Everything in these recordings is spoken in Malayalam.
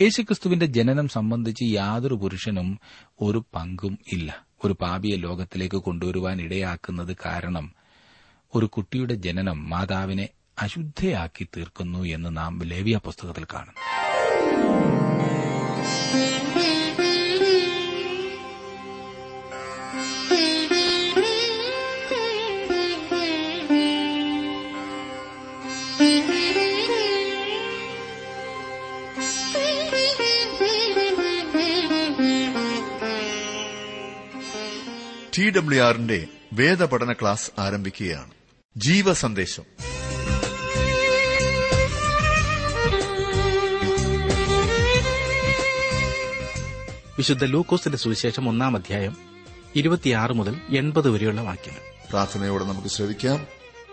യേശുക്രിസ്തുവിന്റെ ജനനം സംബന്ധിച്ച് യാതൊരു പുരുഷനും ഒരു പങ്കും ഇല്ല. ഒരു പാപിയെ ലോകത്തിലേക്ക് കൊണ്ടുവരുവാൻ ഇടയാക്കുന്നത് കാരണം ഒരു കുട്ടിയുടെ ജനനം മാതാവിനെ അശുദ്ധയാക്കി തീർക്കുന്നു എന്ന് നാം ലേവിയ പുസ്തകത്തിൽ കാണുന്നു. ടി ഡബ്ല്യു ആറിന്റെ വേദപഠന ക്ലാസ് ആരംഭിക്കുകയാണ്. ജീവ സന്ദേശം വിശുദ്ധ ലൂക്കോസിന്റെ സുവിശേഷം ഒന്നാം അധ്യായം ഇരുപത്തിയാറ് മുതൽ എൺപത് വരെയുള്ള വാക്യങ്ങൾ പ്രാർത്ഥനയോടെ നമുക്ക് ശ്രവിക്കാം.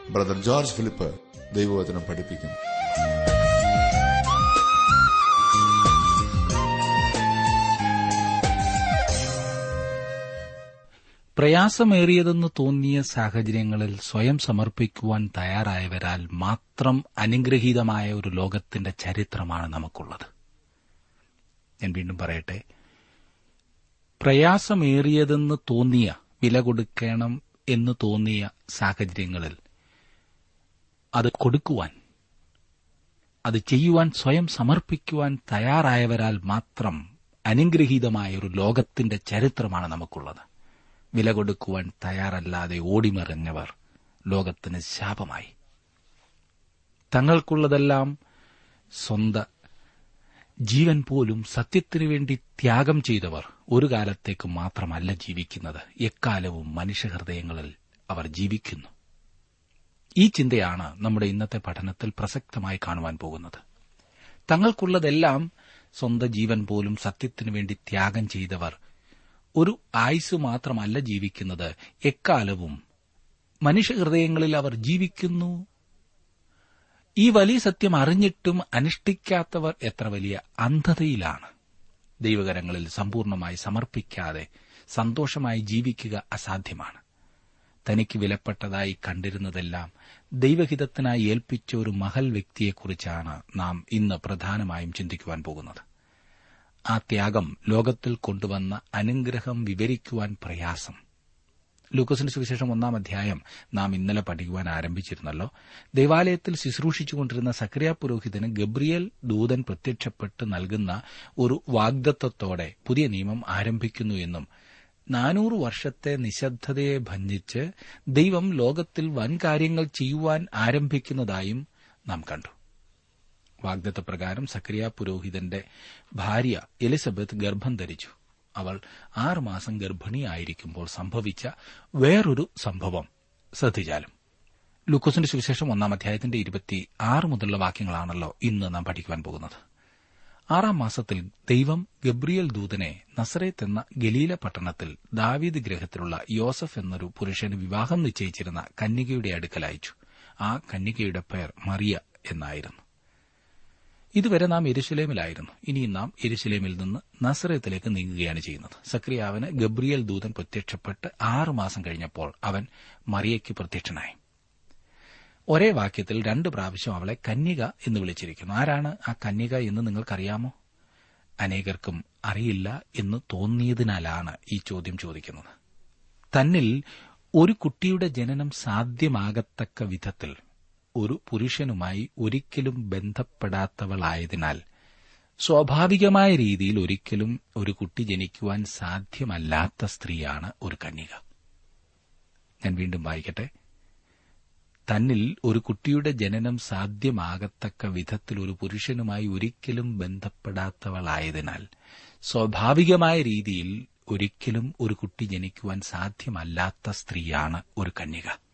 ബ്രദർ ജോർജ് ഫിലിപ്പ് ദൈവവചനം പഠിപ്പിക്കും പ്രയാസമേറിയതെന്ന് തോന്നിയ സാഹചര്യങ്ങളിൽ സ്വയം സമർപ്പിക്കുവാൻ തയ്യാറായവരാൽ മാത്രം അനുഗ്രഹീതമായ ഒരു ലോകത്തിന്റെ ചരിത്രമാണ് നമുക്കുള്ളത്. ഞാൻ വീണ്ടും പറയട്ടെ. പ്രയാസമേറിയതെന്ന് തോന്നിയ വില കൊടുക്കണം എന്ന് തോന്നിയ സാഹചര്യങ്ങളിൽ അത് കൊടുക്കുവാൻ അത് ചെയ്യുവാൻ സ്വയം സമർപ്പിക്കുവാൻ തയ്യാറായവരാൽ മാത്രം അനുഗ്രഹീതമായ ഒരു ലോകത്തിന്റെ ചരിത്രമാണ് നമുക്കുള്ളത്. വില കൊടുക്കുവാൻ തയ്യാറല്ലാതെ ഓടിമറിഞ്ഞവർ ലോകത്തിന് ശാപമായി. തങ്ങൾക്കുള്ളതെല്ലാം സ്വന്ത. ജീവൻ പോലും സത്യത്തിനു വേണ്ടി ത്യാഗം ചെയ്തവർ ഒരു കാലത്തേക്ക് മാത്രമല്ല ജീവിക്കുന്നത്. എക്കാലവും മനുഷ്യഹൃദയങ്ങളിൽ അവർ ജീവിക്കുന്നു. ഈ ചിന്തയാണ് നമ്മുടെ ഇന്നത്തെ പഠനത്തിൽ പ്രസക്തമായി കാണുവാൻ പോകുന്നത്. തങ്ങൾക്കുള്ളതെല്ലാം സ്വന്തം ജീവൻ പോലും സത്യത്തിനു വേണ്ടി ത്യാഗം ചെയ്തവർ ഒരു ആയുസ് മാത്രമല്ല ജീവിക്കുന്നത്. എക്കാലവും മനുഷ്യഹൃദയങ്ങളിൽ അവർ ജീവിക്കുന്നു. ഈ വലിയ സത്യം അറിഞ്ഞിട്ടും അനുഷ്ഠിക്കാത്തവർ എത്ര വലിയ അന്ധതയിലാണ്. ദൈവകരങ്ങളിൽ സമ്പൂർണമായി സമർപ്പിക്കാതെ സന്തോഷമായി ജീവിക്കുക അസാധ്യമാണ്. തനിക്ക് വിലപ്പെട്ടതായി കണ്ടിരുന്നതെല്ലാം ദൈവഹിതത്തിനായി ഏൽപ്പിച്ച ഒരു മഹൽ വ്യക്തിയെക്കുറിച്ചാണ് നാം ഇന്ന് പ്രധാനമായും ചിന്തിക്കുവാൻ പോകുന്നത്. ആ ത്യാഗം ലോകത്തിൽ കൊണ്ടുവന്ന അനുഗ്രഹം വിവരിക്കുവാൻ പ്രയാസം. ലൂക്കോസിന്റെ സുവിശേഷം ഒന്നാം അധ്യായം നാം ഇന്നലെ പഠിക്കുവാൻ ആരംഭിച്ചിരുന്നല്ലോ. ദേവാലയത്തിൽ ശുശ്രൂഷിച്ചുകൊണ്ടിരുന്ന സക്രിയ പുരോഹിതന് ഗബ്രിയൽ ദൂതൻ പ്രത്യക്ഷപ്പെട്ട് നൽകുന്ന ഒരു വാഗ്ദത്തത്തോടെ പുതിയ നിയമം ആരംഭിക്കുന്നു എന്നും നാനൂറ് വർഷത്തെ നിശബ്ദതയെ ഭഞ്ജിച്ച് ദൈവം ലോകത്തിൽ വൻ കാര്യങ്ങൾ ചെയ്യുവാൻ ആരംഭിക്കുന്നതായും നാം കണ്ടു. വാഗ്ദത്തപ്രകാരം സക്രിയ പുരോഹിതന്റെ ഭാര്യ എലിസബത്ത് ഗർഭം ധരിച്ചു. അവൾ ആറുമാസം ഗർഭിണിയായിരിക്കുമ്പോൾ സംഭവിച്ച വേറൊരു സംഭവം. ശ്രദ്ധിച്ചാലും. ലൂക്കോസിന്റെ സുവിശേഷം ഒന്നാം അധ്യായത്തിന്റെ ഇരുപത്തി ആറ് മുതലുള്ള വാക്യങ്ങളാണല്ലോ ഇന്ന് നാം പഠിക്കുവാൻ പോകുന്നത്. ആറാം മാസത്തിൽ ദൈവം ഗബ്രിയൽ ദൂതനെ നസറേത്ത് എന്ന ഗലീല പട്ടണത്തിൽ ദാവീദ് ഗ്രഹത്തിലുള്ള യോസഫ് എന്നൊരു പുരുഷന് വിവാഹം നിശ്ചയിച്ചിരുന്ന കന്യകയുടെ അടുക്കൽ അയച്ചു. ആ കന്യകയുടെ പേർ മറിയ എന്നായിരുന്നു. ഇതുവരെ നാം എരുശലേമിലായിരുന്നു. ഇനി നാം എരുശലേമിൽ നിന്ന് നസറത്തിലേക്ക് നീങ്ങുകയാണ് ചെയ്യുന്നത്. സക്രിയാവിന് ഗബ്രിയൽ ദൂതൻ പ്രത്യക്ഷപ്പെട്ട് ആറുമാസം കഴിഞ്ഞപ്പോൾ അവൻ മറിയയ്ക്ക് പ്രത്യക്ഷനായി. ഒരേ വാക്യത്തിൽ രണ്ട് പ്രാവശ്യം അവളെ കന്യക എന്ന് വിളിച്ചിരിക്കുന്നു. ആരാണ് ആ കന്യക എന്ന് നിങ്ങൾക്കറിയാമോ? അനേകർക്കും അറിയില്ല എന്ന് തോന്നിയതിനാലാണ് ഈ ചോദ്യം ചോദിക്കുന്നത്. തന്നിൽ ഒരു കുട്ടിയുടെ ജനനം സാധ്യമാകത്തക്ക വിധത്തിൽ ഒരു പുരുഷനുമായി ഒരിക്കലും ബന്ധപ്പെടാത്തവളായതിനാൽ സ്വാഭാവികമായ രീതിയിൽ ഒരിക്കലും ഒരു കുട്ടി ജനിക്കുവാൻ സാധ്യമല്ലാത്ത സ്ത്രീയാണ് ഒരു കന്യക. ഞാൻ വീണ്ടും വായിക്കട്ടെ. തന്നിൽ ഒരു കുട്ടിയുടെ ജനനം സാധ്യമാകത്തക്ക വിധത്തിൽ ഒരു പുരുഷനുമായി ഒരിക്കലും ബന്ധപ്പെടാത്തവളായതിനാൽ സ്വാഭാവികമായ രീതിയിൽ ഒരിക്കലും ഒരു കുട്ടി ജനിക്കുവാൻ സാധ്യമല്ലാത്ത സ്ത്രീയാണ് ഒരു കന്യക.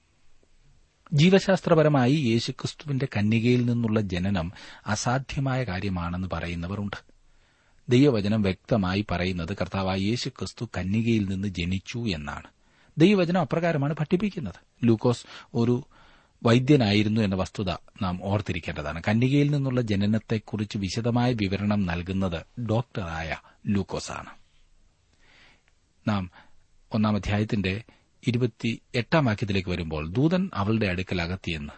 ജീവശാസ്ത്രപരമായി യേശുക്രിസ്തുവിന്റെ കന്യകയിൽ നിന്നുള്ള ജനനം അസാധ്യമായ കാര്യമാണെന്ന് പറയുന്നവരുണ്ട്. ദൈവവചനം വ്യക്തമായി പറയുന്നത് കർത്താവായ യേശുക്രിസ്തു കന്യകയിൽ നിന്ന് ജനിച്ചു എന്നാണ്. ദൈവവചനം അപ്രകാരമാണ് പഠിപ്പിക്കുന്നത്. ലൂക്കോസ് ഒരു വൈദ്യനായിരുന്നു എന്ന വസ്തുത നാം ഓർത്തിരിക്കേണ്ടതാണ്. കന്യകയിൽ നിന്നുള്ള ജനനത്തെക്കുറിച്ച് വിശദമായ വിവരണം നൽകുന്നത് ഡോക്ടറായ ലൂക്കോസാണ്. നാം ഒന്നാം അധ്യായത്തിന്റെ ഇരുപത്തി എട്ടാം വാക്യത്തിലേക്ക് വരുമ്പോൾ ദൂതൻ അവളുടെ അടുക്കൽ അകത്തിയെന്ന്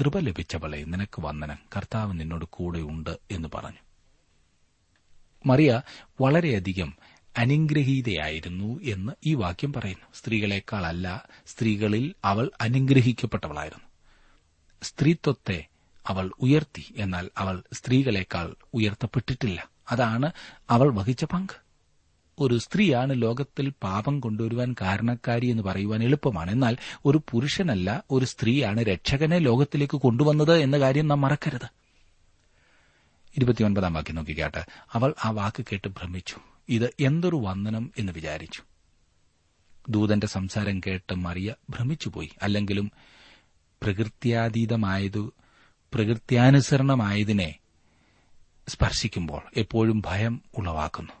കൃപ ലഭിച്ചവളെ നിനക്ക് വന്ദനം. കർത്താവ് നിന്നോട് കൂടെയുണ്ട് എന്ന് പറഞ്ഞു. മറിയ വളരെയധികം അനുഗ്രഹീതയായിരുന്നു എന്ന് ഈ വാക്യം പറയുന്നു. സ്ത്രീകളെക്കാളല്ല സ്ത്രീകളിൽ അവൾ അനുഗ്രഹിക്കപ്പെട്ടവളായിരുന്നു. സ്ത്രീത്വത്തെ അവൾ ഉയർത്തി എന്നാൽ അവൾ സ്ത്രീകളെക്കാൾ ഉയർത്തപ്പെട്ടിട്ടില്ല. അതാണ് അവൾ വഹിച്ച പങ്ക്. ഒരു സ്ത്രീയാണ് ലോകത്തിൽ പാപം കൊണ്ടുവരുവാൻ കാരണക്കാരി എന്ന് പറയുവാൻ എളുപ്പമാണ്. എന്നാൽ ഒരു പുരുഷനല്ല ഒരു സ്ത്രീയാണ് രക്ഷകനെ ലോകത്തിലേക്ക് കൊണ്ടുവന്നത് എന്ന കാര്യം നാം മറക്കരുത്. ഇരുപത്തിയൊൻപതാം വാക്യം നോക്കിക്കാട്ട്. അവൾ ആ വാക്ക് കേട്ട് ഭ്രമിച്ചു. ഇത് എന്തൊരു വന്ദനം എന്ന് വിചാരിച്ചു. ദൂതന്റെ സംസാരം കേട്ട് മറിയ ഭ്രമിച്ചുപോയി. അല്ലെങ്കിലും പ്രകൃത്യാതീതമായതു പ്രകൃത്യാനുസരണമായതിനെ സ്പർശിക്കുമ്പോൾ എപ്പോഴും ഭയം ഉളവാക്കുന്നു.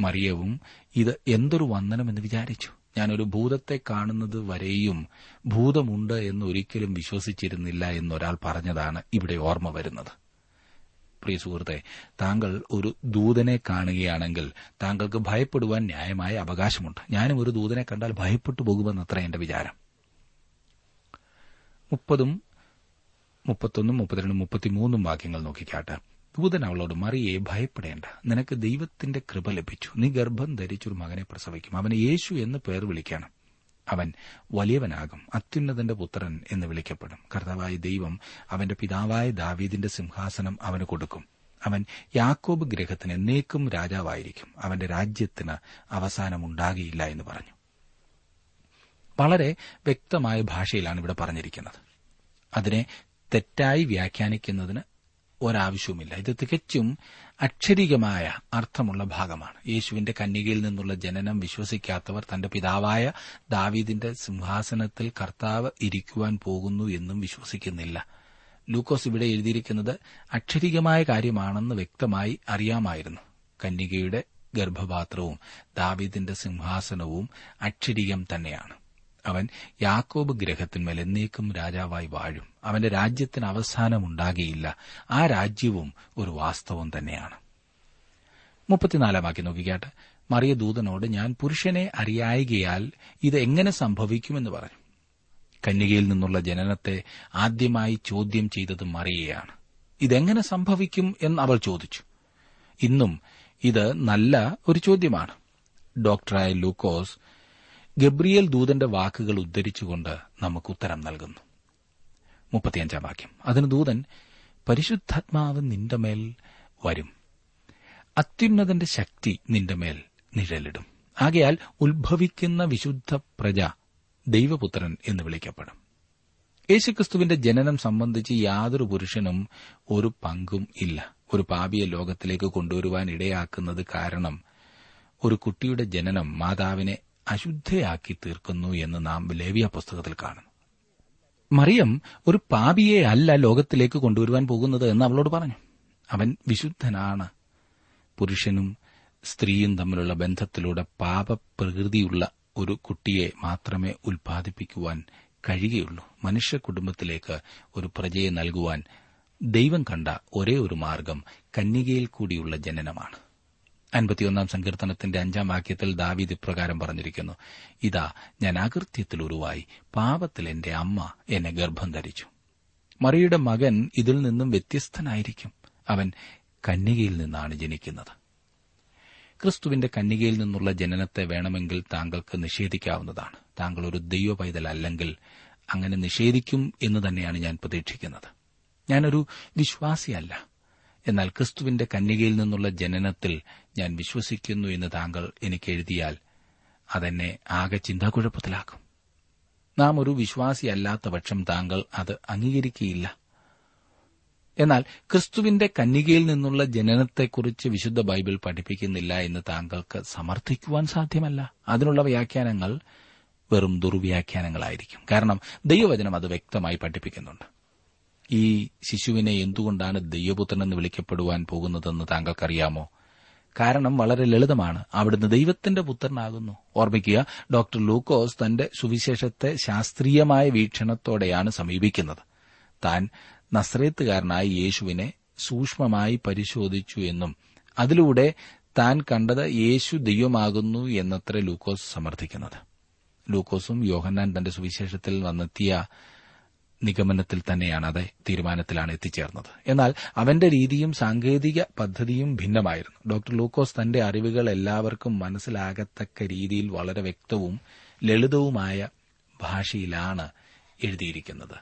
മറിയവും ഇത് എന്തൊരു വന്ദനമെന്ന് വിചാരിച്ചു. ഞാനൊരു ഭൂതത്തെ കാണുന്നത് വരെയും ഭൂതമുണ്ട് എന്ന് ഒരിക്കലും വിശ്വസിച്ചിരുന്നില്ല എന്നൊരാൾ പറഞ്ഞതാണ് ഇവിടെ ഓർമ്മ വരുന്നത്. പ്രിയ സുഹൃത്തെ താങ്കൾ ഒരു ദൂതനെ കാണുകയാണെങ്കിൽ താങ്കൾക്ക് ഭയപ്പെടുവാൻ ന്യായമായ അവകാശമുണ്ട്. ഞാനും ഒരു ദൂതനെ കണ്ടാൽ ഭയപ്പെട്ടു പോകുമെന്നത്ര എന്റെ വിചാരം. മുപ്പതും മുപ്പത്തൊന്നും മുപ്പത്തിരണ്ടും മുപ്പത്തിമൂന്നും വാക്യങ്ങൾ നോക്കിക്കാട്ടെ. ദൂതൻ അവളോട് മറിയെ ഭയപ്പെടേണ്ട. നിനക്ക് ദൈവത്തിന്റെ കൃപ ലഭിച്ചു. നീ ഗർഭം ധരിച്ചൊരു മകനെ പ്രസവിക്കും. അവനെ യേശു എന്ന് പേർ വിളിക്കണം. അവൻ വലിയവനാകും. അത്യുന്നതന്റെ പുത്രൻ എന്ന് വിളിക്കപ്പെടും. കർത്താവായ ദൈവം അവന്റെ പിതാവായ ദാവീദിന്റെ സിംഹാസനം അവന് കൊടുക്കും. അവൻ യാക്കോബ് ഗ്രഹത്തിന് എന്നേക്കും രാജാവായിരിക്കും. അവന്റെ രാജ്യത്തിന് അവസാനമുണ്ടാകിയില്ല എന്ന് പറഞ്ഞു. വളരെ വ്യക്തമായ ഭാഷയിലാണ് ഇവിടെ പറഞ്ഞിരിക്കുന്നത്. അതിനെ തെറ്റായി വ്യാഖ്യാനിക്കുന്നതിന് ഒരാവശ്യവുമില്ല. ഇത് തികച്ചും അക്ഷരികമായ അർത്ഥമുള്ള ഭാഗമാണ്. യേശുവിന്റെ കന്യകയിൽ നിന്നുള്ള ജനനം വിശ്വസിക്കാത്തവർ തന്റെ പിതാവായ ദാവീദിന്റെ സിംഹാസനത്തിൽ കർത്താവ് ഇരിക്കുവാൻ പോകുന്നു എന്നും വിശ്വസിക്കുന്നില്ല. ലൂക്കോസ് ഇവിടെ എഴുതിയിരിക്കുന്നത് അക്ഷരികമായ കാര്യമാണെന്ന് വ്യക്തമായി അറിയാമായിരുന്നു. കന്യകയുടെ ഗർഭപാത്രവും ദാവീദിന്റെ സിംഹാസനവും അക്ഷരികം തന്നെയാണ്. അവൻ യാക്കോബ് ഗ്രഹത്തിന്മേൽ എന്നേക്കും രാജാവായി വാഴും. അവന്റെ രാജ്യത്തിന് അവസാനമുണ്ടാകിയില്ല. ആ രാജ്യവും ഒരു വാസ്തവം തന്നെയാണ്. മറിയ ദൂതനോട് ഞാൻ പുരുഷനെ അറിയായികയാൽ ഇത് എങ്ങനെ സംഭവിക്കുമെന്ന് പറഞ്ഞു. കന്യകയിൽ നിന്നുള്ള ജനനത്തെ ആദ്യമായി ചോദ്യം ചെയ്തത് മറിയയാണ്. ഇതെങ്ങനെ സംഭവിക്കും എന്ന് അവൾ ചോദിച്ചു. ഇന്നും ഇത് നല്ല ഒരു ചോദ്യമാണ്. ഡോക്ടറായ ലൂക്കോസ് ഗബ്രിയേൽ ദൂതന്റെ വാക്കുകൾ ഉദ്ധരിച്ചുകൊണ്ട് നമുക്ക് ഉത്തരം നൽകുന്നു. മുപ്പത്തിയഞ്ചാം വാക്യം. അതിന് ദൂതൻ പരിശുദ്ധാത്മാവ് നിന്റെ മേൽ വരും. അത്യുന്നതന്റെ ശക്തി നിന്റെ മേൽ നിഴലിടും. ആകയാൽ ഉത്ഭവിക്കുന്ന വിശുദ്ധ പ്രജ ദൈവപുത്രൻ എന്ന് വിളിക്കപ്പെടും. യേശുക്രിസ്തുവിന്റെ ജനനം സംബന്ധിച്ച് യാതൊരു പുരുഷനും ഒരു പങ്കും ഇല്ല. ഒരു പാപിയെ ലോകത്തിലേക്ക് കൊണ്ടുവരുവാൻ ഇടയാക്കുന്നത് കാരണം ഒരു കുട്ടിയുടെ ജനനം മാതാവിനെ അശുദ്ധയാക്കി തീർക്കുന്നു എന്ന് നാം ലേവിയ പുസ്തകത്തിൽ കാണുന്നു. മറിയം ഒരു പാപിയെ അല്ല ലോകത്തിലേക്ക് കൊണ്ടുവരുവാൻ പോകുന്നത് എന്ന് അവളോട് പറഞ്ഞു. അവൻ വിശുദ്ധനാണ്. പുരുഷനും സ്ത്രീയും തമ്മിലുള്ള ബന്ധത്തിലൂടെ പാപപ്രകൃതിയുള്ള ഒരു കുട്ടിയെ മാത്രമേ ഉൽപാദിപ്പിക്കുവാൻ കഴിയുകയുള്ളൂ. മനുഷ്യ കുടുംബത്തിലേക്ക് ഒരു പ്രജയെ നൽകുവാൻ ദൈവം കണ്ട ഒരേ ഒരു മാർഗം കന്യകയിൽ കൂടിയുള്ള ജനനമാണ്. അൻപത്തിയൊന്നാം സങ്കീർത്തനത്തിന്റെ അഞ്ചാം വാക്യത്തിൽ ദാവീദ് ഇപ്രകാരം പറഞ്ഞിരിക്കുന്നു. ഇതാ ഞാൻ അകൃത്യത്തിൽ ഉരുവായി. പാപത്തിൽ എന്റെ അമ്മ എന്നെ ഗർഭം ധരിച്ചു. മറിയുടെ മകൻ ഇതിൽ നിന്നും വ്യത്യസ്തനായിരിക്കും. അവൻ കന്യകയിൽ നിന്നാണ് ജനിക്കുന്നത്. ക്രിസ്തുവിന്റെ കന്യകയിൽ നിന്നുള്ള ജനനത്തെ വേണമെങ്കിൽ താങ്കൾക്ക് നിഷേധിക്കാവുന്നതാണ്. താങ്കൾ ഒരു ദൈവ പൈതലല്ലെങ്കിൽ അങ്ങനെ നിഷേധിക്കും എന്ന് തന്നെയാണ് ഞാൻ പ്രതീക്ഷിക്കുന്നത്. ഞാനൊരു വിശ്വാസിയല്ല. എന്നാൽ ക്രിസ്തുവിന്റെ കന്യകയിൽ നിന്നുള്ള ജനനത്തിൽ ഞാൻ വിശ്വസിക്കുന്നു എന്ന് താങ്കൾ എനിക്ക് എഴുതിയാൽ അതെന്നെ ആകെ ചിന്താകുഴപ്പത്തിലാക്കും. നാം ഒരു വിശ്വാസിയല്ലാത്ത പക്ഷം താങ്കൾ അത് അംഗീകരിക്കുകയില്ല എന്നാൽ ക്രിസ്തുവിന്റെ കന്യകയിൽ നിന്നുള്ള ജനനത്തെക്കുറിച്ച് വിശുദ്ധ ബൈബിൾ പഠിപ്പിക്കുന്നില്ല എന്ന് താങ്കൾക്ക് സമർത്ഥിക്കുവാൻ സാധ്യമല്ല. അതിനുള്ള വ്യാഖ്യാനങ്ങൾ വെറും ദുർവ്യാഖ്യാനങ്ങളായിരിക്കും. കാരണം ദൈവവചനം അത് വ്യക്തമായി പഠിപ്പിക്കുന്നുണ്ട്. ഈ ശിശുവിനെ എന്തുകൊണ്ടാണ് ദൈവപുത്രൻ എന്ന് വിളിക്കപ്പെടുവാൻ പോകുന്നതെന്ന് താങ്കൾക്കറിയാമോ? കാരണം വളരെ ലളിതമാണ്. അവിടുന്ന് ദൈവത്തിന്റെ പുത്രനാകുന്നു. ഓർമ്മിക്കുക ഡോക്ടർ ലൂക്കോസ് തന്റെ സുവിശേഷത്തെ ശാസ്ത്രീയമായ വീക്ഷണത്തോടെയാണ് സമീപിക്കുന്നത്. താൻ നസ്രേത്തുകാരനായ യേശുവിനെ സൂക്ഷ്മമായി പരിശോധിച്ചു എന്നും അതിലൂടെ താൻ കണ്ടത് യേശു ദൈവമാകുന്നു എന്നത്ര ലൂക്കോസ് സമർത്ഥിക്കുന്നത്. ലൂക്കോസും യോഹന്നാൻ തന്റെ സുവിശേഷത്തിൽ വന്നെത്തിയ നിഗമനത്തിൽ തന്നെയാണ് അതെ തീരുമാനത്തിലാണ് എത്തിച്ചേർന്നത്. എന്നാൽ അവന്റെ രീതിയും സാങ്കേതിക പദ്ധതിയും ഭിന്നമായിരുന്നു. ഡോക്ടർ ലൂക്കോസ് തന്റെ അറിവുകൾ എല്ലാവർക്കും മനസ്സിലാകത്തക്ക രീതിയിൽ വളരെ വ്യക്തവും ലളിതവുമായ ഭാഷയിലാണ് എഴുതിയിരിക്കുന്നത്.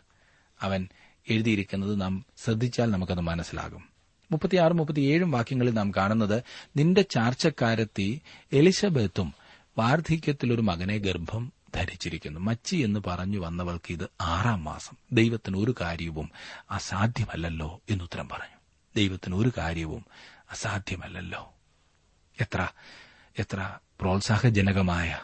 അവൻ എഴുതിയിരിക്കുന്നത് നാം ശ്രദ്ധിച്ചാൽ നമുക്കത് മനസ്സിലാകും. മുപ്പത്തിയാറും മുപ്പത്തിയേഴും വാക്യങ്ങളിൽ നാം കാണുന്നത് നിന്റെ ചാർച്ചക്കാരത്തി എലിസബത്തും വാർദ്ധക്യത്തിലൊരു മകനെ ഗർഭം ധരിച്ചിരിക്കുന്നു. മച്ചി എന്ന് പറഞ്ഞു വന്നവൾക്ക് ഇത് ആറാം മാസം. ദൈവത്തിന് ഒരു കാര്യവും അസാധ്യമല്ലല്ലോ എന്നുത്തരം പറഞ്ഞു. ദൈവത്തിന് ഒരു കാര്യവും അസാധ്യമല്ലല്ലോ. എത്ര എത്ര പ്രോത്സാഹജനകമായ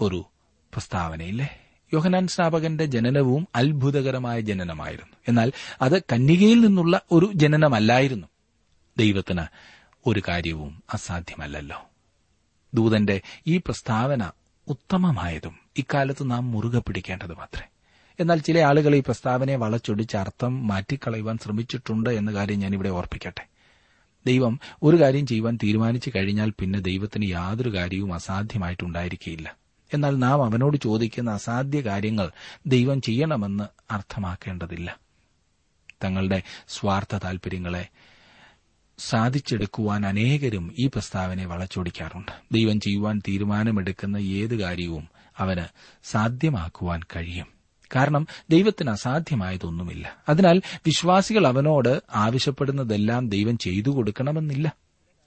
ഒരു പ്രസ്താവനയില്ലേ? യോഹനാൻ സ്നാപകന്റെ ജനനവും അത്ഭുതകരമായ ജനനമായിരുന്നു. എന്നാൽ അത് കന്യകയിൽ നിന്നുള്ള ഒരു ജനനമല്ലായിരുന്നു. ദൈവത്തിന് ഒരു കാര്യവും അസാധ്യമല്ലല്ലോ. ദൂതന്റെ ഈ പ്രസ്താവന ഉത്തമമായതും ഇക്കാലത്ത് നാം മുറുകെ പിടിക്കേണ്ടതുമത്രേ എന്നാൽ ചില ആളുകൾ ഈ പ്രസ്താവനയെ വളച്ചൊടിച്ച് അർത്ഥം മാറ്റിക്കളയുവാൻ ശ്രമിച്ചിട്ടുണ്ട് എന്ന കാര്യം ഞാനിവിടെ ഓർപ്പിക്കട്ടെ. ദൈവം ഒരു കാര്യം ചെയ്യുവാൻ തീരുമാനിച്ചു കഴിഞ്ഞാൽ പിന്നെ ദൈവത്തിന് യാതൊരു കാര്യവും അസാധ്യമായിട്ടുണ്ടായിരിക്കില്ല എന്നാൽ നാം അവനോട് ചോദിക്കുന്ന അസാധ്യ കാര്യങ്ങൾ ദൈവം ചെയ്യണമെന്ന് അർത്ഥമാക്കേണ്ടതില്ല. തങ്ങളുടെ സ്വാർത്ഥ താൽപര്യങ്ങളെ സാധിച്ചെടുക്കുവാൻ അനേകരും ഈ പ്രസ്താവനയെ വളച്ചൊടിക്കാറുണ്ട്. ദൈവം ചെയ്യുവാൻ തീരുമാനമെടുക്കുന്ന ഏത് കാര്യവും അവന് സാധ്യമാക്കുവാൻ കഴിയും. കാരണം ദൈവത്തിന് അസാധ്യമായതൊന്നുമില്ല. അതിനാൽ വിശ്വാസികൾ അവനോട് ആവശ്യപ്പെടുന്നതെല്ലാം ദൈവം ചെയ്തു കൊടുക്കണമെന്നില്ല.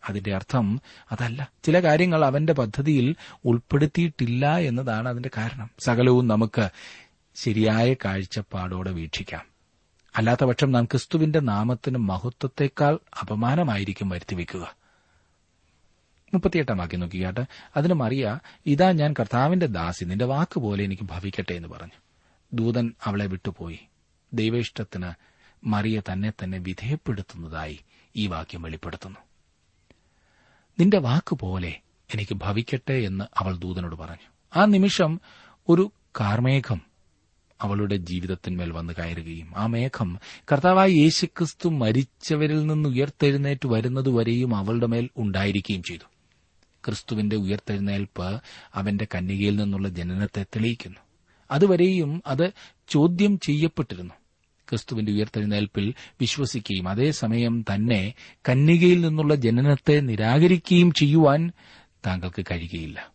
അതിന്റെ അർത്ഥം അതല്ല. ചില കാര്യങ്ങൾ അവന്റെ പദ്ധതിയിൽ ഉൾപ്പെടുത്തിയിട്ടില്ല എന്നതാണ് അതിന്റെ കാരണം. സകലവും നമുക്ക് ശരിയായ കാഴ്ചപ്പാടോടെ വീക്ഷിക്കാം. അല്ലാത്തപക്ഷം നാം ക്രിസ്തുവിന്റെ നാമത്തിന് മഹത്വത്തെക്കാൾ അപമാനമായിരിക്കും വരുത്തിവെക്കുക. മുപ്പത്തിയെട്ടാം വാക്യം നോക്കിയാട്ട് അതിന് മറിയ ഇതാ ഞാൻ കർത്താവിന്റെ ദാസി നിന്റെ വാക്കുപോലെ എനിക്ക് ഭവിക്കട്ടെ എന്ന് പറഞ്ഞു. ദൂതൻ അവളെ വിട്ടുപോയി. ദൈവേഷ്ടത്തിന് മറിയ തന്നെ തന്നെ വിധേയപ്പെടുത്തുന്നതായി ഈ വാക്യം വെളിപ്പെടുത്തുന്നു. നിന്റെ വാക്കുപോലെ എനിക്ക് ഭവിക്കട്ടെ എന്ന് അവൾ ദൂതനോട് പറഞ്ഞു. ആ നിമിഷം ഒരു കാർമേഘം അവളുടെ ജീവിതത്തിന്മേൽ വന്ന് കയറുകയും ആ മേഘം കർത്താവായ യേശുക്രിസ്തു മരിച്ചവരിൽ നിന്ന് ഉയർത്തെഴുന്നേറ്റ് വരുന്നതുവരെയും അവളുടെ മേൽ ഉണ്ടായിരിക്കുകയും ചെയ്തു. ക്രിസ്തുവിന്റെ ഉയർത്തെഴുന്നേൽപ്പ് അവന്റെ കന്യകയിൽ നിന്നുള്ള ജനനത്തെ തെളിയിക്കുന്നു. അതുവരെയും അത് ചോദ്യം ചെയ്യപ്പെട്ടിരുന്നു. ക്രിസ്തുവിന്റെ ഉയർത്തെഴുന്നേൽപ്പിൽ വിശ്വസിക്കുകയും അതേസമയം തന്നെ കന്യകയിൽ നിന്നുള്ള ജനനത്തെ നിരാകരിക്കുകയും ചെയ്യുവാൻ താങ്കൾക്ക് കഴിയുകയില്ല.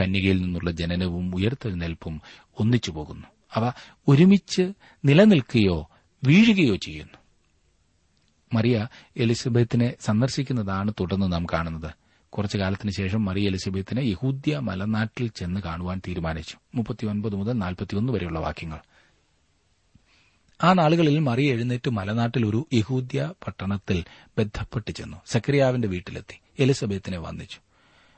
കന്യകയിൽ നിന്നുള്ള ജനനവും ഉയർത്തെഴുന്നേൽപ്പും ഒന്നിച്ചു പോകുന്നു. അവ ഒരുമിച്ച് നിലനിൽക്കുകയോ വീഴുകയോ ചെയ്യുന്നു. മറിയ എലിസബത്തിനെ സന്ദർശിക്കുന്നതാണ് തുടർന്ന് നാം കാണുന്നത്. കുറച്ചു കാലത്തിന് ശേഷം മറിയ എലിസബത്തിനെ യഹൂദ്യ മലനാട്ടിൽ ചെന്ന് കാണുവാൻ തീരുമാനിച്ചു. മുപ്പത്തിയൊൻപത് മുതൽ നാൽപ്പത്തിയൊന്ന് വരെയുള്ള വാക്യങ്ങൾ. ആ നാളുകളിൽ മറിയ എഴുന്നേറ്റ് മലനാട്ടിൽ ഒരു യഹൂദ്യ പട്ടണത്തിൽ ബന്ധപ്പെട്ട് ചെന്നു. സക്രിയാവിന്റെ വീട്ടിലെത്തി. എലിസബത്തിനെ വന്ദിച്ചു.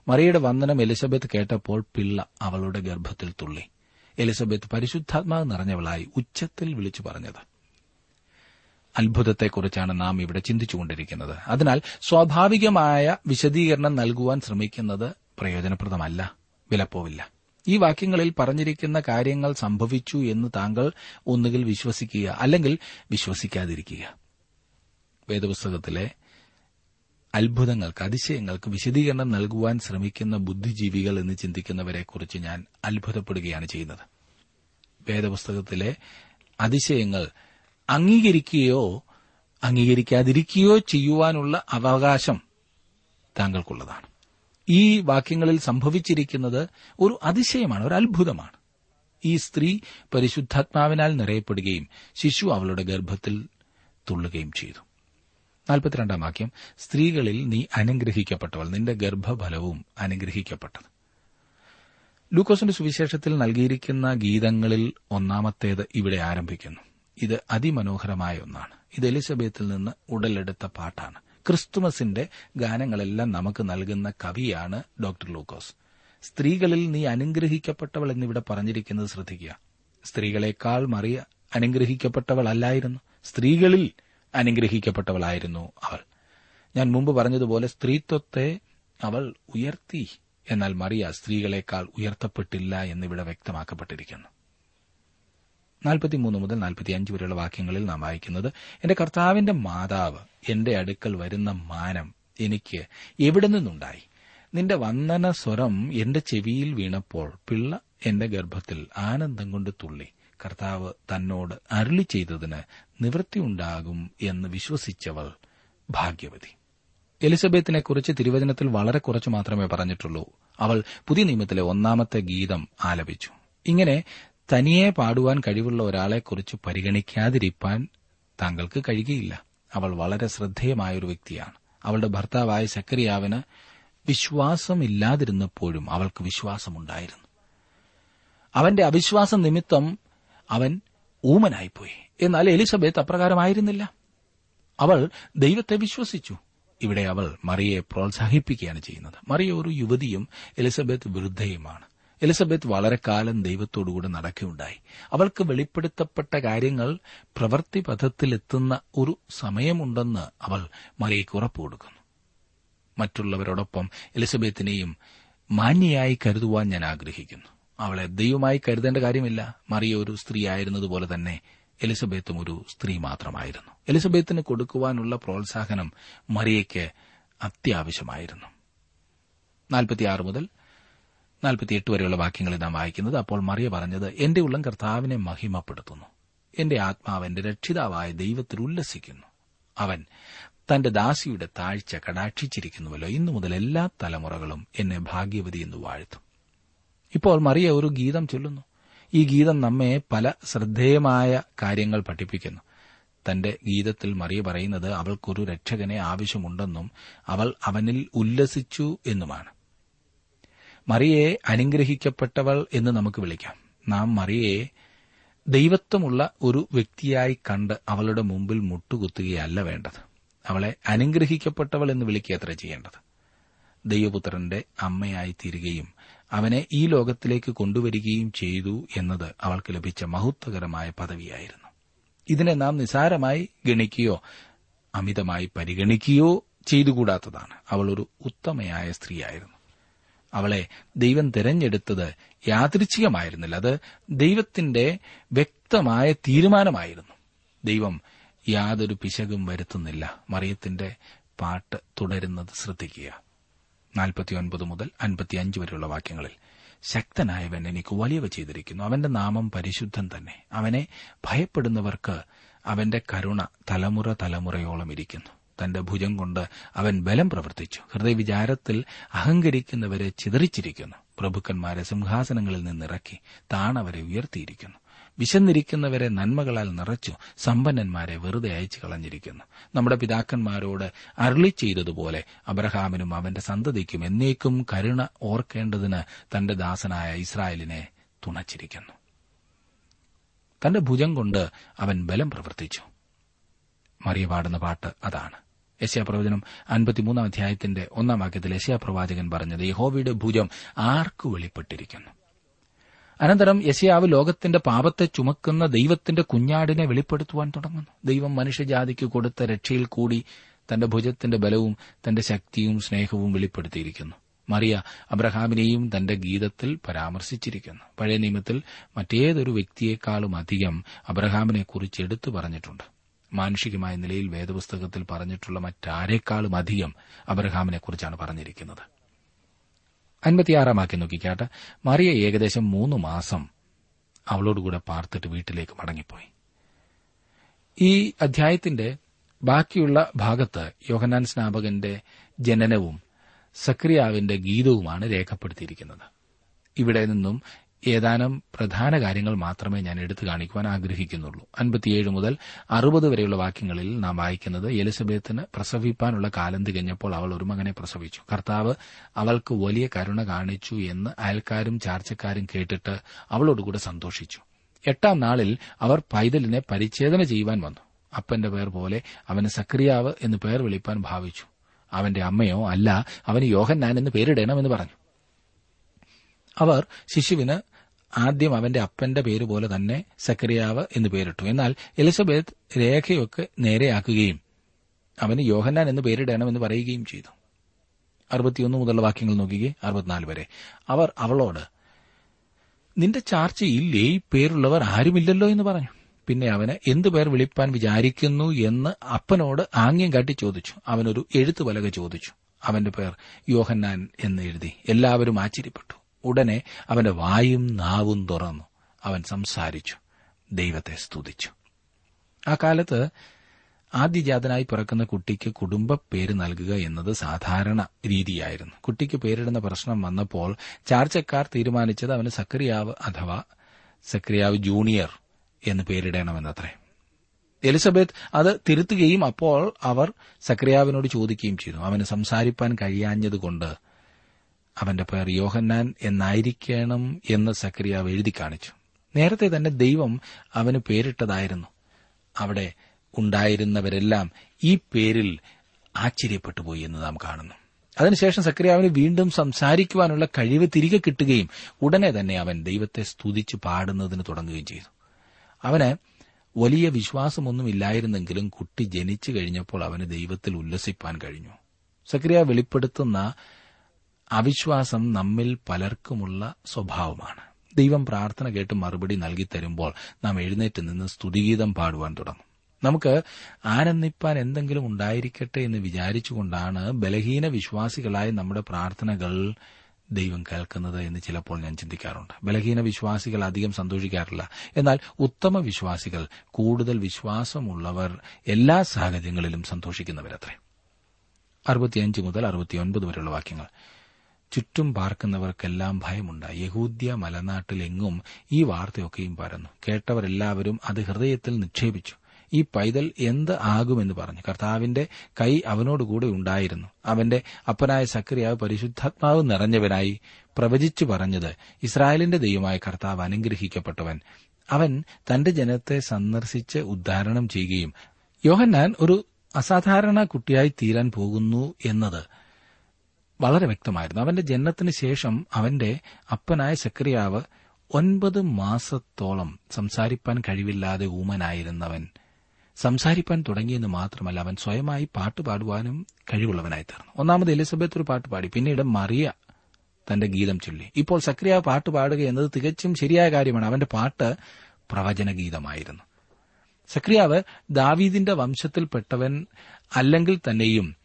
മറിയയുടെ വന്ദനം എലിസബത്ത് കേട്ടപ്പോൾ പിള്ള അവളുടെ ഗർഭത്തിൽ തുള്ളി. എലിസബത്ത് പരിശുദ്ധാത്മാവ് നിറഞ്ഞവളായി ഉച്ചത്തിൽ വിളിച്ചു പറഞ്ഞത്. അത്ഭുതത്തെക്കുറിച്ചാണ് നാം ഇവിടെ ചിന്തിച്ചുകൊണ്ടിരിക്കുന്നത്. അതിനാൽ സ്വാഭാവികമായ വിശദീകരണം നൽകുവാൻ ശ്രമിക്കുന്നത് പ്രയോജനപ്രദമല്ല വിലപ്പോവില്ല. ഈ വാക്യങ്ങളിൽ പറഞ്ഞിരിക്കുന്ന കാര്യങ്ങൾ സംഭവിച്ചു എന്ന് താങ്കൾ ഒന്നുകിൽ വിശ്വസിക്കുക അല്ലെങ്കിൽ വിശ്വസിക്കാതിരിക്കുക. വേദപുസ്തകത്തിലെ അത്ഭുതങ്ങൾക്ക് അതിശയങ്ങൾക്ക് വിശദീകരണം നൽകുവാൻ ശ്രമിക്കുന്ന ബുദ്ധിജീവികൾ എന്ന് ചിന്തിക്കുന്നവരെക്കുറിച്ച് ഞാൻ അത്ഭുതപ്പെടുകയാണ് ചെയ്യുന്നത്. വേദപുസ്തകത്തിലെ അതിശയങ്ങൾ അംഗീകരിക്കുകയോ അംഗീകരിക്കാതിരിക്കുകയോ ചെയ്യുവാനുള്ള അവകാശം താങ്കൾക്കുള്ളതാണ്. ഈ വാക്യങ്ങളിൽ സംഭവിച്ചിരിക്കുന്നത് ഒരു അതിശയമാണ് ഒരു അത്ഭുതമാണ്. ഈ സ്ത്രീ പരിശുദ്ധാത്മാവിനാൽ നിറയപ്പെടുകയും ശിശു അവളുടെ ഗർഭത്തിൽ തുള്ളുകയും ചെയ്തു. നാൽപ്പത്തിരണ്ടാം വാക്യം സ്ത്രീകളിൽ നീ അനുഗ്രഹിക്കപ്പെട്ടവൾ നിന്റെ ഗർഭഫലവും അനുഗ്രഹിക്കപ്പെട്ടത്. ലൂക്കോസിന്റെ സുവിശേഷത്തിൽ നൽകിയിരിക്കുന്ന ഗീതങ്ങളിൽ ഒന്നാമത്തേത് ഇവിടെ ആരംഭിക്കുന്നു. ഇത് അതിമനോഹരമായ ഒന്നാണ്. ഇത് എലിസബത്തിൽ നിന്ന് ഉടലെടുത്ത പാട്ടാണ്. ക്രിസ്തുമസിന്റെ ഗാനങ്ങളെല്ലാം നമുക്ക് നൽകുന്ന കവിയാണ് ഡോക്ടർ ലൂക്കോസ്. സ്ത്രീകളിൽ നീ അനുഗ്രഹിക്കപ്പെട്ടവൾ എന്നിവിടെ പറഞ്ഞിരിക്കുന്നത് ശ്രദ്ധിക്കുക. സ്ത്രീകളെക്കാൾ മറിയ അനുഗ്രഹിക്കപ്പെട്ടവളല്ലായിരുന്നു. സ്ത്രീകളിൽ അനുഗ്രഹിക്കപ്പെട്ടവളായിരുന്നു അവൾ. ഞാൻ മുമ്പ് പറഞ്ഞതുപോലെ സ്ത്രീത്വത്തെ അവൾ ഉയർത്തി. എന്നാൽ മറിയ സ്ത്രീകളെക്കാൾ ഉയർത്തപ്പെട്ടില്ല എന്നിവിടെ വ്യക്തമാക്കപ്പെട്ടിരിക്കുന്നു. നാൽപ്പത്തിമൂന്ന് മുതൽ നാൽപ്പത്തിയഞ്ച് വരെയുള്ള വാക്യങ്ങളിൽ നാം വായിക്കുന്നത് എന്റെ കർത്താവിന്റെ മാതാവ് എന്റെ അടുക്കൽ വരുന്ന മാനം എനിക്ക് എവിടെ നിന്നുണ്ടായി? നിന്റെ വന്ദന സ്വരം എന്റെ ചെവിയിൽ വീണപ്പോൾ പിള്ള എന്റെ ഗർഭത്തിൽ ആനന്ദം കൊണ്ട് തുള്ളി. കർത്താവ് തന്നോട് അരുളി ചെയ്തതിന് നിവൃത്തിയുണ്ടാകും എന്ന് വിശ്വസിച്ചവൾ ഭാഗ്യവതി. എലിസബത്തിനെ കുറിച്ച് തിരുവചനത്തിൽ വളരെ കുറച്ച് മാത്രമേ പറഞ്ഞിട്ടുള്ളൂ. അവൾ പുതിയ നിയമത്തിലെ ഒന്നാമത്തെ ഗീതം ആലപിച്ചു. ഇങ്ങനെ തനിയെ പാടുവാൻ കഴിവുള്ള ഒരാളെക്കുറിച്ച് പരിഗണിക്കാതിരിക്കാൻ താങ്കൾക്ക് കഴിയുകയില്ല. അവൾ വളരെ ശ്രദ്ധേയമായ ഒരു വ്യക്തിയാണ്. അവളുടെ ഭർത്താവായ സക്രിയാവിന് വിശ്വാസമില്ലാതിരുന്നപ്പോഴും അവൾക്ക് വിശ്വാസമുണ്ടായിരുന്നു. അവന്റെ അവിശ്വാസം നിമിത്തം അവൻ ഊമനായിപ്പോയി. എന്നാൽ എലിസബത്ത് അപ്രകാരമായിരുന്നില്ല. അവൾ ദൈവത്തെ വിശ്വസിച്ചു. ഇവിടെ അവൾ മറിയെ പ്രോത്സാഹിപ്പിക്കുകയാണ് ചെയ്യുന്നത്. മറിയ ഒരു യുവതിയും എലിസബത്ത് വൃദ്ധയുമാണ്. എലിസബത്ത് വളരെ കാലം ദൈവത്തോടുകൂടെ നടക്കുകയുണ്ടായി. അവൾക്ക് വെളിപ്പെടുത്തപ്പെട്ട കാര്യങ്ങൾ പ്രവൃത്തി പഥത്തിലെത്തുന്ന ഒരു സമയമുണ്ടെന്ന് അവൾ മറിയയ്ക്ക് ഉറപ്പു കൊടുക്കുന്നു. മറ്റുള്ളവരോടൊപ്പം എലിസബത്തിനെയും മാന്യയായി കരുതുവാൻ ഞാൻ ആഗ്രഹിക്കുന്നു. അവളെ ദൈവമായി കരുതേണ്ട കാര്യമില്ല. മറിയ ഒരു സ്ത്രീ ആയിരുന്നതുപോലെ തന്നെ എലിസബത്തും ഒരു സ്ത്രീ മാത്രമായിരുന്നു. എലിസബത്തിന് കൊടുക്കുവാനുള്ള പ്രോത്സാഹനം മറിയയ്ക്ക് അത്യാവശ്യമായിരുന്നു. മുതൽ നാൽപ്പത്തിയെട്ട് വരെയുള്ള വാക്യങ്ങളിൽ നാം വായിക്കുന്നത് അപ്പോൾ മറിയ പറഞ്ഞത് എന്റെ ഉള്ളം കർത്താവിനെ മഹിമപ്പെടുത്തുന്നു. എന്റെ ആത്മാവ് എന്റെ രക്ഷിതാവായ ദൈവത്തിൽ ഉല്ലസിക്കുന്നു. അവൻ തന്റെ ദാസിയുടെ താഴ്ച കടാക്ഷിച്ചിരിക്കുന്നുവല്ലോ. ഇന്നു മുതൽ എല്ലാ തലമുറകളും എന്നെ ഭാഗ്യവതി എന്ന് വാഴ്ത്തും. ഇപ്പോൾ മറിയ ഒരു ഗീതം ചൊല്ലുന്നു. ഈ ഗീതം നമ്മെ പല ശ്രദ്ധേയമായ കാര്യങ്ങൾ പഠിപ്പിക്കുന്നു. തന്റെ ഗീതത്തിൽ മറിയ പറയുന്നത് അവൾക്കൊരു രക്ഷകനെ ആവശ്യമുണ്ടെന്നും അവൾ അവനിൽ ഉല്ലസിച്ചു എന്നുമാണ്. മറിയയെ അനുഗ്രഹിക്കപ്പെട്ടവൾ എന്ന് നമുക്ക് വിളിക്കാം. നാം മറിയെ ദൈവത്വമുള്ള ഒരു വ്യക്തിയായി കണ്ട് അവളുടെ മുമ്പിൽ മുട്ടുകുത്തുകയല്ല വേണ്ടത്. അവളെ അനുഗ്രഹിക്കപ്പെട്ടവൾ എന്ന് വിളിക്കുകയത്ര ചെയ്യേണ്ടത്? ദൈവപുത്രന്റെ അമ്മയായി തീരുകയും അവനെ ഈ ലോകത്തിലേക്ക് കൊണ്ടുവരികയും ചെയ്തു എന്നത് അവൾക്ക് ലഭിച്ച മഹത്വകരമായ പദവിയായിരുന്നു. ഇതിനെ നാം നിസാരമായി ഗണിക്കുകയോ അമിതമായി പരിഗണിക്കുകയോ ചെയ്തുകൂടാത്തതാണ്. അവൾ ഒരു ഉത്തമയായ സ്ത്രീയായിരുന്നു. അവളെ ദൈവം തിരഞ്ഞെടുത്തത് യാദൃച്ഛികമായിരുന്നില്ല. അത് ദൈവത്തിന്റെ വ്യക്തമായ തീരുമാനമായിരുന്നു. ദൈവം യാതൊരു പിശകും വരുത്തുന്നില്ല. മറിയത്തിന്റെ പാട്ട് തുടരുന്നത് ശ്രദ്ധിക്കുക. നാൽപ്പത്തിയൊൻപത് മുതൽ അൻപത്തിയഞ്ച് വരെയുള്ള വാക്യങ്ങളിൽ ശക്തനായവൻ എനിക്ക് വലിയവ ചെയ്തിരിക്കുന്നു. അവന്റെ നാമം പരിശുദ്ധൻ തന്നെ. അവനെ ഭയപ്പെടുന്നവർക്ക് അവന്റെ കരുണ തലമുറ തലമുറയോളം ഇരിക്കുന്നു. തന്റെ ഭുജം കൊണ്ട് അവൻ ബലം പ്രവർത്തിച്ചു. ഹൃദയവിചാരത്തിൽ അഹങ്കരിക്കുന്നവരെ ചിതറിച്ചിരിക്കുന്നു. പ്രഭുക്കന്മാരെ സിംഹാസനങ്ങളിൽ നിന്നിറക്കി താണവരെ ഉയർത്തിയിരിക്കുന്നു. വിശന്നിരിക്കുന്നവരെ നന്മകളാൽ നിറച്ചു സമ്പന്നന്മാരെ വെറുതെ അയച്ചു കളഞ്ഞിരിക്കുന്നു. നമ്മുടെ പിതാക്കന്മാരോട് അരുളി ചെയ്തതുപോലെ അബ്രഹാമിനും അവന്റെ സന്തതിക്കും എന്നേക്കും കരുണ ഓർക്കേണ്ടതിന് തന്റെ ദാസനായ ഇസ്രായേലിനെ തുണച്ചിരിക്കുന്നു. തന്റെ ഭുജം കൊണ്ട് അവൻ ബലം പ്രവർത്തിച്ചു. മറിയ പാടുന്ന പാട്ട് അതാണ്. യശ്യാപ്രവചനം അൻപത്തിമൂന്നാം അധ്യായത്തിന്റെ ഒന്നാം വാക്യത്തിൽ യശ്യാപ്രവാചകൻ പറഞ്ഞത് യഹോവയുടെ ഭുജം ആർക്ക് വെളിപ്പെട്ടിരിക്കുന്നു? അനന്തരം യശയാവ് ലോകത്തിന്റെ പാപത്തെ ചുമക്കുന്ന ദൈവത്തിന്റെ കുഞ്ഞാടിനെ വെളിപ്പെടുത്തുവാൻ തുടങ്ങുന്നു. ദൈവം മനുഷ്യജാതിക്ക് കൊടുത്ത രക്ഷയിൽ കൂടി തന്റെ ഭുജത്തിന്റെ ബലവും തന്റെ ശക്തിയും സ്നേഹവും വെളിപ്പെടുത്തിയിരിക്കുന്നു. മറിയ അബ്രഹാമിനെയും തന്റെ ഗീതത്തിൽ പരാമർശിച്ചിരിക്കുന്നു. പഴയ നിയമത്തിൽ മറ്റേതൊരു വ്യക്തിയേക്കാളും അധികം അബ്രഹാമിനെക്കുറിച്ച് എടുത്തു പറഞ്ഞിട്ടുണ്ട്. മാനുഷികമായ നിലയിൽ വേദപുസ്തകത്തിൽ പറഞ്ഞിട്ടുള്ള മറ്റാരേക്കാളും അധികം അബ്രഹാമിനെക്കുറിച്ചാണ് പറഞ്ഞിരിക്കുന്നത്. അൻപത്തിയാറാം നോക്കിക്കാട്ട്. മറിയ ഏകദേശം മൂന്ന് മാസം അവളോടുകൂടെ പാർത്തിട്ട് വീട്ടിലേക്ക് മടങ്ങിപ്പോയി. ഈ അധ്യായത്തിന്റെ ബാക്കിയുള്ള ഭാഗത്ത് യോഹന്നാൻ സ്നാപകന്റെ ജനനവും സക്രിയാവിന്റെ ഗീതവുമാണ് രേഖപ്പെടുത്തിയിരിക്കുന്നത്. ഇവിടെ നിന്നും ഏതാനും പ്രധാന കാര്യങ്ങൾ മാത്രമേ ഞാൻ എടുത്തു കാണിക്കുവാൻ ആഗ്രഹിക്കുന്നുള്ളൂ. അൻപത്തിയേഴ് മുതൽ അറുപത് വരെയുള്ള വാക്യങ്ങളിൽ നാം വായിക്കുന്നത് എലിസബത്തിന് പ്രസവിപ്പാനുള്ള കാലം തികഞ്ഞപ്പോൾ അവൾ ഒരു മകനെ പ്രസവിച്ചു. കർത്താവ് അവൾക്ക് വലിയ കരുണ കാണിച്ചു എന്ന് അയൽക്കാരും ചാർച്ചക്കാരും കേട്ടിട്ട് അവളോടുകൂടെ സന്തോഷിച്ചു. എട്ടാം നാളിൽ അവർ പൈതലിനെ പരിച്ഛേദന ചെയ്യുവാൻ വന്നു. അപ്പന്റെ പേർ പോലെ അവന് സക്രിയാവ് എന്ന് പേർ വിളിപ്പാൻ ഭാവിച്ചു. അവന്റെ അമ്മയോ അല്ല അവന് യോഹന്നാൻ എന്ന് പേരിടണമെന്ന് പറഞ്ഞു. അവർ ശിശുവിന് ആദ്യം അവന്റെ അപ്പന്റെ പേര് പോലെ തന്നെ സക്രിയാവ് എന്ന് പേരിട്ടു. എന്നാൽ എലിസബത്ത് രേഖയൊക്കെ നേരെയാക്കുകയും അവന് യോഹന്നാൻ എന്ന് പേരിടണമെന്ന് പറയുകയും ചെയ്തു. അറുപത്തിയൊന്ന് മുതലുള്ള വാക്യങ്ങൾ നോക്കിക്കേ അറുപത്തിനാല് വരെ. അവർ അവളോട് നിന്റെ ചാർച്ചയിൽ ഈ പേരുള്ളവർ ആരുമില്ലല്ലോ? എന്ന് പറഞ്ഞു. പിന്നെ അവന് എന്തു പേർ വിളിപ്പാൻ വിചാരിക്കുന്നു? എന്ന് അപ്പനോട് ആംഗ്യം കാട്ടി ചോദിച്ചു. അവനൊരു എഴുത്തുപലക ചോദിച്ചു. അവന്റെ പേർ യോഹന്നാൻ എന്ന് എഴുതി. എല്ലാവരും ആശ്ചര്യപ്പെട്ടു. ഉടനെ അവന്റെ വായും നാവും തുറന്നു. അവൻ സംസാരിച്ചു. ദൈവത്തെ സ്തുതിച്ചു. ആ കാലത്ത് ആദ്യജാതനായി പിറക്കുന്ന കുട്ടിക്ക് കുടുംബ പേര് നൽകുക എന്നത് സാധാരണ രീതിയായിരുന്നു. കുട്ടിക്ക് പേരിടുന്ന പ്രശ്നം വന്നപ്പോൾ ചാർച്ചക്കാർ തീരുമാനിച്ചത് അവന് സക്രിയാവ് അഥവാ സക്രിയാവ് ജൂനിയർ എന്ന് പേരിടണമെന്നത്രേ. എലിസബത്ത് അത് തിരുത്തുകയും അപ്പോൾ അവർ സക്രിയാവിനോട് ചോദിക്കുകയും ചെയ്തു. അവന് സംസാരിപ്പാൻ കഴിയാഞ്ഞതുകൊണ്ട് അവന്റെ പേർ യോഹന്നാൻ എന്നായിരിക്കണം എന്ന് സക്രിയാവ് എഴുതി കാണിച്ചു. നേരത്തെ തന്നെ ദൈവം അവന് പേരിട്ടതായിരുന്നു. അവിടെ ഉണ്ടായിരുന്നവരെല്ലാം ഈ പേരിൽ ആശ്ചര്യപ്പെട്ടുപോയി എന്ന് നാം കാണുന്നു. അതിനുശേഷം സക്രിയാവിന് വീണ്ടും സംസാരിക്കുവാനുള്ള കഴിവ് തിരികെ കിട്ടുകയും ഉടനെ തന്നെ അവൻ ദൈവത്തെ സ്തുതിച്ച് പാടുന്നതിന് തുടങ്ങുകയും ചെയ്തു. അവന് വലിയ വിശ്വാസമൊന്നും ഇല്ലായിരുന്നെങ്കിലും കുട്ടി ജനിച്ചു കഴിഞ്ഞപ്പോൾ അവന് ദൈവത്തിൽ ഉല്ലസിപ്പാൻ കഴിഞ്ഞു. സക്രിയ വെളിപ്പെടുത്തുന്ന അവിശ്വാസം നമ്മിൽ പലർക്കുമുള്ള സ്വഭാവമാണ്. ദൈവം പ്രാർത്ഥന കേട്ട് മറുപടി നൽകി തരുമ്പോൾ നാം എഴുന്നേറ്റ് നിന്ന് സ്തുതിഗീതം പാടുവാൻ തുടങ്ങും. നമുക്ക് ആനന്ദിപ്പാൻ എന്തെങ്കിലും ഉണ്ടായിരിക്കട്ടെ എന്ന് വിചാരിച്ചുകൊണ്ടാണ് ബലഹീന വിശ്വാസികളായ നമ്മുടെ പ്രാർത്ഥനകൾ ദൈവം കേൾക്കുന്നത് എന്ന് ചിലപ്പോൾ ഞാൻ ചിന്തിക്കാറുണ്ട്. ബലഹീന വിശ്വാസികൾ അധികം സന്തോഷിക്കാറില്ല. എന്നാൽ ഉത്തമ വിശ്വാസികൾ കൂടുതൽ വിശ്വാസമുള്ളവർ എല്ലാ സാഹചര്യങ്ങളിലും സന്തോഷിക്കുന്നവരത്രേ. അറുപത്തിയഞ്ച് മുതൽ അറുപത്തിയൊൻപത് വരെയുള്ള വാക്യങ്ങൾ. ചുറ്റും പാർക്കുന്നവർക്കെല്ലാം ഭയമുണ്ടായി. യഹൂദ്യ മലനാട്ടിലെങ്ങും ഈ വാർത്തയൊക്കെയും പരന്നു. കേട്ടവരെല്ലാവരും അത് ഹൃദയത്തിൽ നിക്ഷേപിച്ചു. ഈ പൈതൽ എന്ത് ആകുമെന്ന് പറഞ്ഞു. കർത്താവിന്റെ കൈ അവനോടുകൂടെ ഉണ്ടായിരുന്നു. അവന്റെ അപ്പനായ സക്രിയാവ് പരിശുദ്ധാത്മാവ് നിറഞ്ഞവനായി പ്രവചിച്ചു പറഞ്ഞത് ഇസ്രായേലിന്റെ ദൈവമായ കർത്താവ് അനുഗ്രഹിക്കപ്പെട്ടവൻ. അവൻ തന്റെ ജനത്തെ സന്ദർശിച്ച് ഉദ്ധാരണം ചെയ്യുകയും യോഹന്നാൻ ഒരു അസാധാരണ കുട്ടിയായി തീരാൻ പോകുന്നു എന്നത് വളരെ വ്യക്തമായിരുന്നു. അവന്റെ ജനനത്തിന് ശേഷം അവന്റെ അപ്പനായ സക്രിയാവ് ഒൻപത് മാസത്തോളം സംസാരിപ്പാൻ കഴിവില്ലാതെ ഊമനായിരുന്നവൻ. സംസാരിപ്പാൻ തുടങ്ങിയെന്ന് മാത്രമല്ല അവൻ സ്വയമായി പാട്ട് പാടുവാനും കഴിവുള്ളവനായി തീർന്നു ഒന്നാമത് എലിസബത്ത് ഒരു പാട്ട് പാടി പിന്നീട് മറിയ തന്റെ ഗീതം ചൊല്ലി. ഇപ്പോൾ സക്രിയാവ് പാട്ട് പാടുക എന്നത് തികച്ചും ശരിയായ കാര്യമാണ്. അവന്റെ പാട്ട് പ്രവചന ഗീതമായിരുന്നു. സക്രിയാവ് ദാവീദിന്റെ വംശത്തിൽപ്പെട്ടവൻ അല്ലെങ്കിൽ തന്നെയും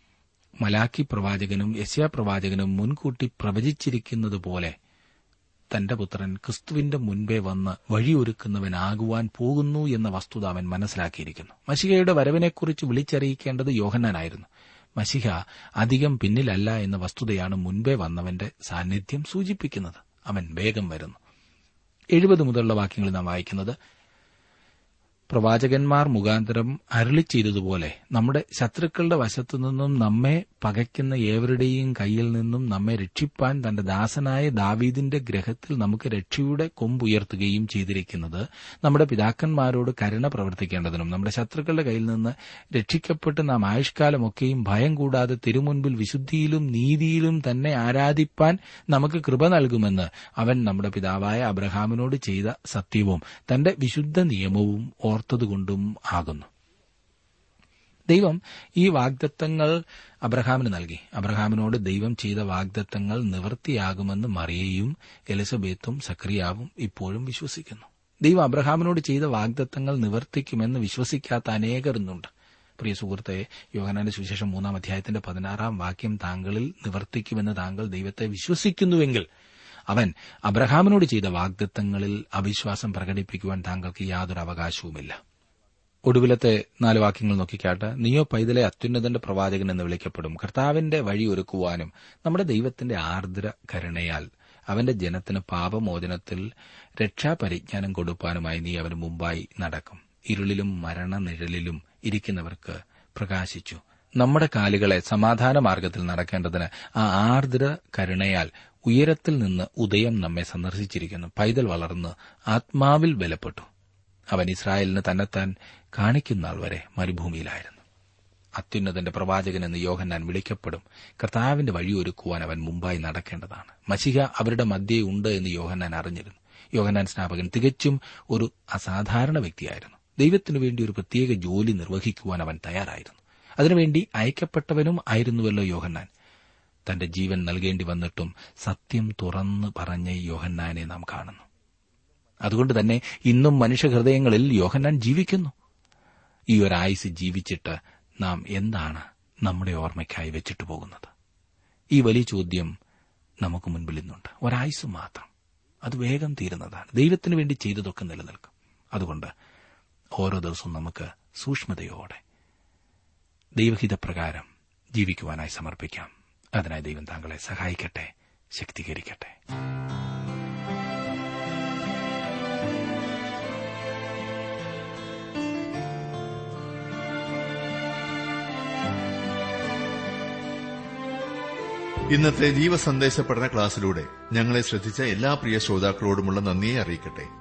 മലാക്കി പ്രവാചകനും യസ്യാ പ്രവാചകനും മുൻകൂട്ടി പ്രവചിച്ചിരിക്കുന്നതുപോലെ തന്റെ പുത്രൻ ക്രിസ്തുവിന്റെ മുൻപേ വന്ന് വഴിയൊരുക്കുന്നവനാകുവാൻ പോകുന്നു എന്ന വസ്തുത അവൻ മനസ്സിലാക്കിയിരിക്കുന്നു. മഷികയുടെ വരവിനെക്കുറിച്ച് വിളിച്ചറിയിക്കേണ്ടത് യോഹന്നാനായിരുന്നു. മഷിഹ അധികം പിന്നിലല്ല എന്ന വസ്തുതയാണ് മുൻപേ വന്നവന്റെ സാന്നിധ്യം സൂചിപ്പിക്കുന്നത്. അവൻ വേഗം വരുന്നു. എഴുപത് മുതലുള്ള വാക്യങ്ങൾ നാം വായിക്കുന്നത് പ്രവാചകന്മാർ മുഖാന്തരം അരളി ചെയ്തതുപോലെ നമ്മുടെ ശത്രുക്കളുടെ വശത്തു നിന്നും നമ്മെ പകയ്ക്കുന്ന ഏവരുടെയും കയ്യിൽ നിന്നും നമ്മെ രക്ഷിപ്പാൻ തന്റെ ദാസനായ ദാവീദിന്റെ ഗ്രഹത്തിൽ നമുക്ക് രക്ഷയുടെ കൊമ്പുയർത്തുകയും ചെയ്തിരിക്കുന്നത് നമ്മുടെ പിതാക്കന്മാരോട് കരുണ പ്രവർത്തിക്കേണ്ടതിനും നമ്മുടെ ശത്രുക്കളുടെ കയ്യിൽ നിന്ന് രക്ഷിക്കപ്പെട്ട് നാം ആയുഷ്കാലമൊക്കെയും ഭയം കൂടാതെ തിരുമുൻപിൽ വിശുദ്ധിയിലും നീതിയിലും തന്നെ ആരാധിപ്പാൻ നമുക്ക് കൃപ നൽകുമെന്ന് അവൻ നമ്മുടെ പിതാവായ അബ്രഹാമിനോട് ചെയ്ത സത്യവും തന്റെ വിശുദ്ധ നിയമവും ഓർത്തതുകൊണ്ടും ആകുന്നു. ദൈവം ഈ വാഗ്ദത്തങ്ങൾ അബ്രഹാമിന് നൽകി. അബ്രഹാമിനോട് ദൈവം ചെയ്ത വാഗ്ദത്തങ്ങൾ നിവൃത്തിയാകുമെന്ന് മറിയയും എലിസബത്തും സക്രിയാവും ഇപ്പോഴും വിശ്വസിക്കുന്നു. ദൈവം അബ്രഹാമിനോട് ചെയ്ത വാഗ്ദത്തങ്ങൾ നിവർത്തിക്കുമെന്ന് വിശ്വസിക്കാത്ത അനേകർ ഇന്നുണ്ട്. പ്രിയ സുഹൃത്തെ യോഹനാന്റെ സുവിശേഷം മൂന്നാം അധ്യായത്തിന്റെ പതിനാറാം വാക്യം താങ്കളിൽ നിവർത്തിക്കുമെന്ന് താങ്കൾ ദൈവത്തെ വിശ്വസിക്കുന്നുവെങ്കിൽ അവൻ അബ്രഹാമിനോട് ചെയ്ത വാഗ്ദത്തങ്ങളിൽ അവിശ്വാസം പ്രകടിപ്പിക്കുവാൻ താങ്കൾക്ക് യാതൊരു അവകാശവുമില്ല. ഒടുവിലത്തെ നാല് വാക്യങ്ങൾ നോക്കിക്കാട്ട് നീയോ പൈതലെ അത്യുന്നതന്റെ പ്രവാചകൻ എന്ന് വിളിക്കപ്പെടും. കർത്താവിന്റെ വഴി ഒരുക്കുവാനും നമ്മുടെ ദൈവത്തിന്റെ ആർദ്ര കരുണയാൽ അവന്റെ ജനത്തിന് പാപമോചനത്തിൽ രക്ഷാപരിജ്ഞാനം കൊടുപ്പാനുമായി നീ അവന് മുമ്പായി നടക്കും. ഇരുളിലും മരണനിഴലിലും ഇരിക്കുന്നവർക്ക് പ്രകാശിച്ചു. നമ്മുടെ കാലുകളെ സമാധാന മാർഗത്തിൽ നടക്കേണ്ടതിന് ആ ആർദ്ര കരുണയാൽ ഉയരത്തിൽ നിന്ന് ഉദയം നമ്മെ സന്ദർശിച്ചിരിക്കുന്നു. പൈതൽ വളർന്ന് ആത്മാവിൽ ബലപ്പെട്ടു. അവൻ ഇസ്രായേലിന് തന്നെത്താൻ കാണിക്കുന്ന ആൾ വരെ മരുഭൂമിയിലായിരുന്നു. അത്യുന്നതന്റെ പ്രവാചകൻ എന്ന് യോഹന്നാൻ വിളിക്കപ്പെടും. കർത്താവിന്റെ വഴിയൊരുക്കുവാൻ അവൻ മുമ്പായി നടക്കേണ്ടതാണ്. മഷിക അവരുടെ മധ്യേ ഉണ്ട് എന്ന് യോഹന്നാൻ അറിഞ്ഞിരുന്നു. യോഹന്നാൻ സ്നാപകൻ തികച്ചും ഒരു അസാധാരണ വ്യക്തിയായിരുന്നു. ദൈവത്തിനു വേണ്ടി ഒരു പ്രത്യേക ജോലി നിർവഹിക്കുവാൻ അവൻ തയ്യാറായിരുന്നു. അതിനുവേണ്ടി അയക്കപ്പെട്ടവനും ആയിരുന്നുവല്ലോ യോഹന്നാൻ. തന്റെ ജീവൻ നൽകേണ്ടി വന്നിട്ടും സത്യം തുറന്നു പറഞ്ഞ യോഹന്നാനെ നാം കാണുന്നു. അതുകൊണ്ട് തന്നെ ഇന്നും മനുഷ്യഹൃദയങ്ങളിൽ യോഹന്നാൻ ജീവിക്കുന്നു. ഈ ഒരായുസ് ജീവിച്ചിട്ട് നാം എന്താണ് നമ്മുടെ ഓർമ്മയ്ക്കായി വെച്ചിട്ട് പോകുന്നത്? ഈ വലിയ ചോദ്യം നമുക്ക് മുൻപിൽ ഇന്നുണ്ട്. ഒരായുസ് മാത്രം. അത് വേഗം തീരുന്നതാണ്. ദൈവത്തിന് വേണ്ടി ചെയ്തതൊക്കെ നിലനിൽക്കും. അതുകൊണ്ട് ഓരോ ദിവസവും നമുക്ക് സൂക്ഷ്മതയോടെ ദൈവഹിതപ്രകാരം ജീവിക്കുവാനായി സമർപ്പിക്കാം. അതിനായി ദൈവം താങ്കളെ സഹായിക്കട്ടെ ശക്തീകരിക്കട്ടെ. ഇന്നത്തെ ജീവസന്ദേശ പഠന ക്ലാസ്സിലൂടെ ഞങ്ങളെ ശ്രദ്ധിച്ച എല്ലാ പ്രിയ ശ്രോതാക്കളോടുമുള്ള നന്ദിയെ അറിയിക്കട്ടെ.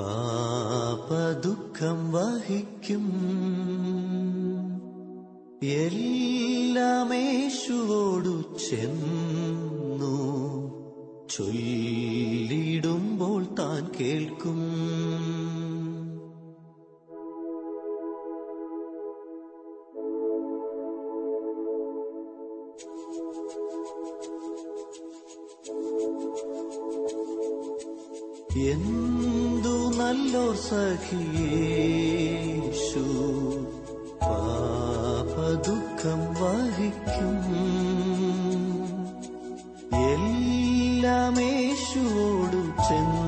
പാപദുഃഖം വഹിക്കും. എല്ലാമേശുവോടു ചെന്നു. ചൊല്ലിടുമ്പോൾ താൻ കേൾക്കും. എന്തു നല്ലോർ സഖിയേശു പാപദുഃഖം വഹിക്കും. എല്ലാമേശുവോടു ചെന്നു